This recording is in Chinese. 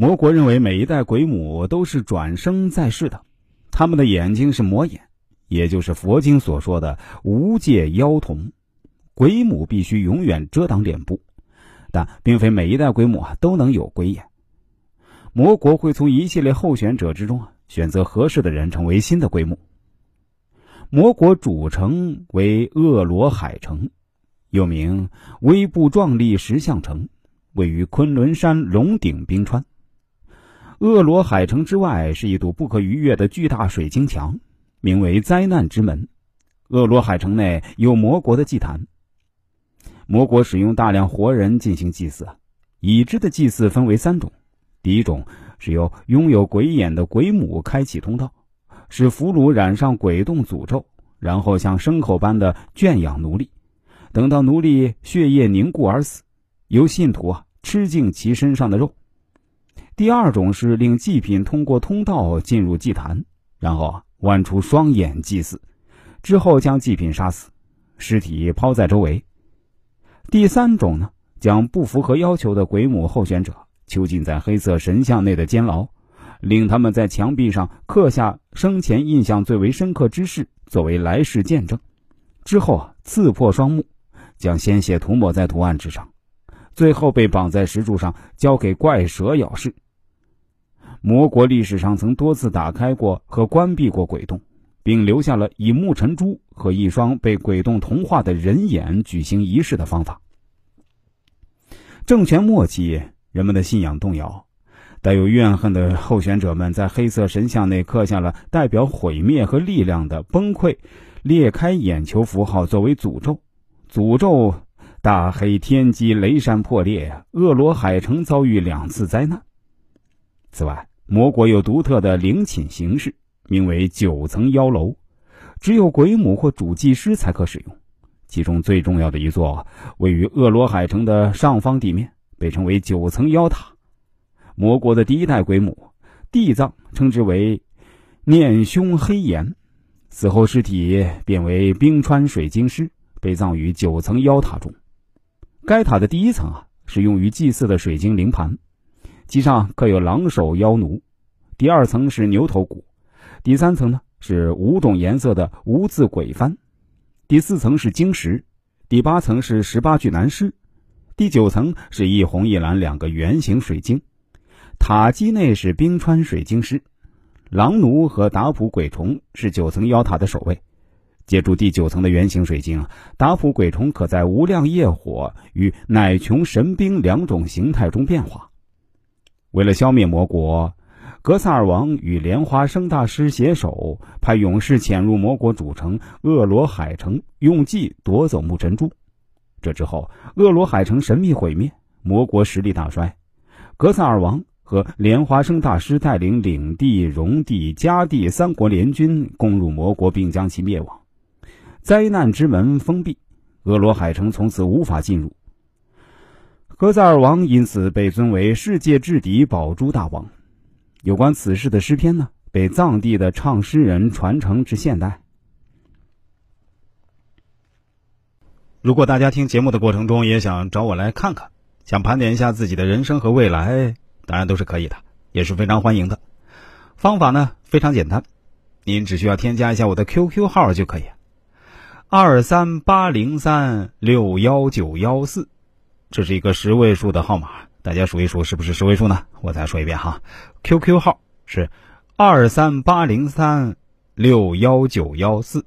魔国认为每一代鬼母都是转生在世的，他们的眼睛是魔眼，也就是佛经所说的无界妖童。鬼母必须永远遮挡脸部，但并非每一代鬼母啊都能有鬼眼。魔国会从一系列候选者之中啊选择合适的人成为新的鬼母。魔国主城为恶罗海城，又名威布壮丽石像城，位于昆仑山龙顶冰川。厄罗海城之外是一堵不可逾越的巨大水晶墙，名为灾难之门。厄罗海城内有魔国的祭坛。魔国使用大量活人进行祭祀，已知的祭祀分为三种：第一种是由拥有鬼眼的鬼母开启通道，使俘虏染上鬼洞诅咒，然后像牲口般的圈养奴隶，等到奴隶血液凝固而死，由信徒啊吃尽其身上的肉；第二种是令祭品通过通道进入祭坛，然后啊剜出双眼祭祀，之后将祭品杀死，尸体抛在周围。第三种呢，将不符合要求的鬼母候选者囚禁在黑色神像内的监牢，令他们在墙壁上刻下生前印象最为深刻之事作为来世见证，之后啊刺破双目，将鲜血涂抹在图案之上，最后被绑在石柱上交给怪蛇咬噬。魔国历史上曾多次打开过和关闭过鬼洞，并留下了以木尘珠。和一双被鬼洞同化的人眼举行仪式的方法。政权末期，人们的信仰动摇，带有怨恨的候选者们在黑色神像内刻下了代表毁灭和力量的崩溃、裂开眼球符号，作为诅咒。诅咒大黑天机雷山破裂，恶罗海城遭遇两次灾难。此外，魔国有独特的陵寝形式，名为九层妖楼。只有鬼母或主祭师才可使用，其中最重要的一座位于恶罗海城的上方地面，被称为九层妖塔。魔国的第一代鬼母地藏称之为念凶黑岩，死后尸体变为冰川水晶尸，被葬于九层妖塔中。该塔的第一层啊是用于祭祀的水晶灵盘，其上刻有狼首妖奴；第二层是牛头骨；第三层呢？是五种颜色的无字鬼幡，第四层是晶石，第八层是十八具男尸，第九层是一红一蓝两个圆形水晶，塔基内是冰川水晶师，狼奴和达普鬼虫是九层妖塔的守卫。借助第九层的圆形水晶，达普鬼虫可在无量业火与乃琼神兵两种形态中变化。为了消灭魔国。格萨尔王与莲花生大师携手，派勇士潜入魔国主城恶罗海城，用计夺走木珍珠。这之后，恶罗海城神秘毁灭，魔国实力大衰。格萨尔王和莲花生大师带领领地、戎地、迦地三国联军攻入魔国，并将其灭亡。灾难之门封闭，恶罗海城从此无法进入。格萨尔王因此被尊为世界至敌宝珠大王。有关此事的诗篇呢，被藏地的唱诗人传承至现代。如果大家听节目的过程中也想找我来看看，想盘点一下自己的人生和未来，当然都是可以的，也是非常欢迎的。方法呢非常简单，您只需要添加一下我的 QQ 号就可以，二三八零三六幺九幺四，这是一个十位数的号码。大家数一数，是不是十位数呢？我再说一遍哈，QQ 号是二三八零三六幺九幺四。